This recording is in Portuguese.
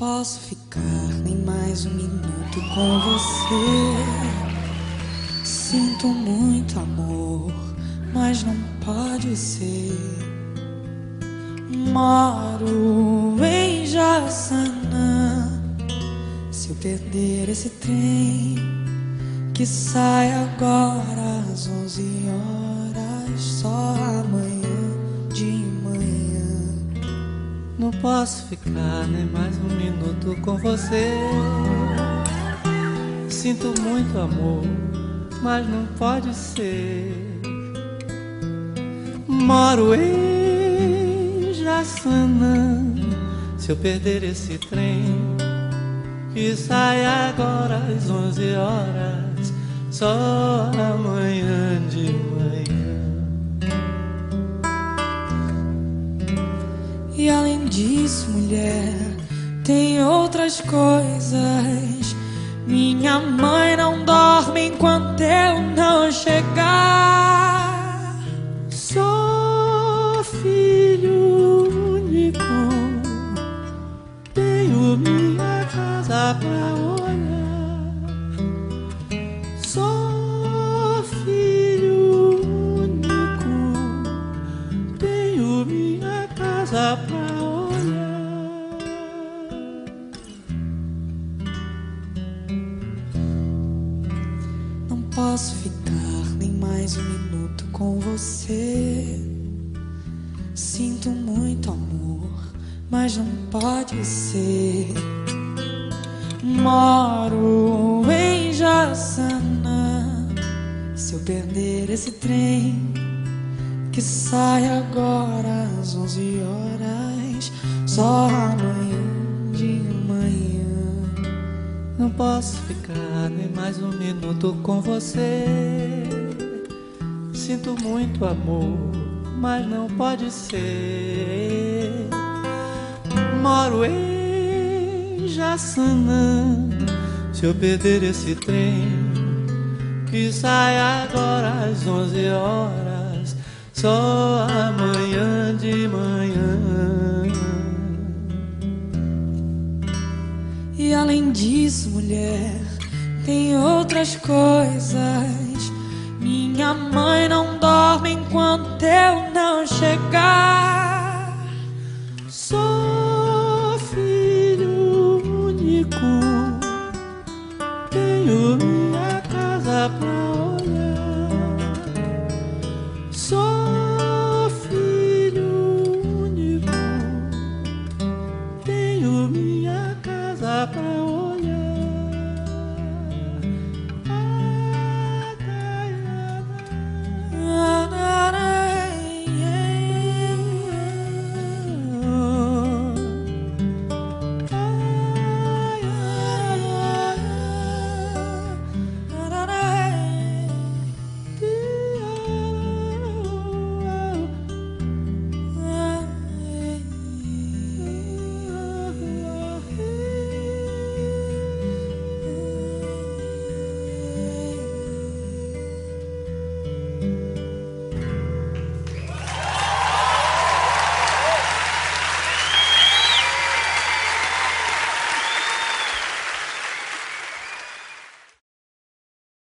posso ficar nem mais um minuto com você. Sinto muito amor, mas não pode ser. Moro em Jaçanã. Se eu perder esse trem que sai agora às 11 horas, só Não posso ficar nem mais um minuto com você. Sinto muito amor, mas não pode ser. Moro em Jaçanã. Se eu perder esse trem que sai agora às 11 horas, só amanhã de manhã. E além disso, mulher, tem outras coisas. Minha mãe não dorme enquanto eu não chegar. Casa pra olhar. Não posso ficar nem mais um minuto com você. Sinto muito amor, mas não pode ser. Moro em Jaçanã. Se eu perder esse trem que sai agora às 11 horas, só amanhã de manhã. Não posso ficar nem mais um minuto com você. Sinto muito amor, mas não pode ser. Moro em Jaçanã. Se eu perder esse trem que sai agora às 11 horas, só amanhã de manhã. E além disso, mulher, tem outras coisas. Minha mãe não dorme chegar.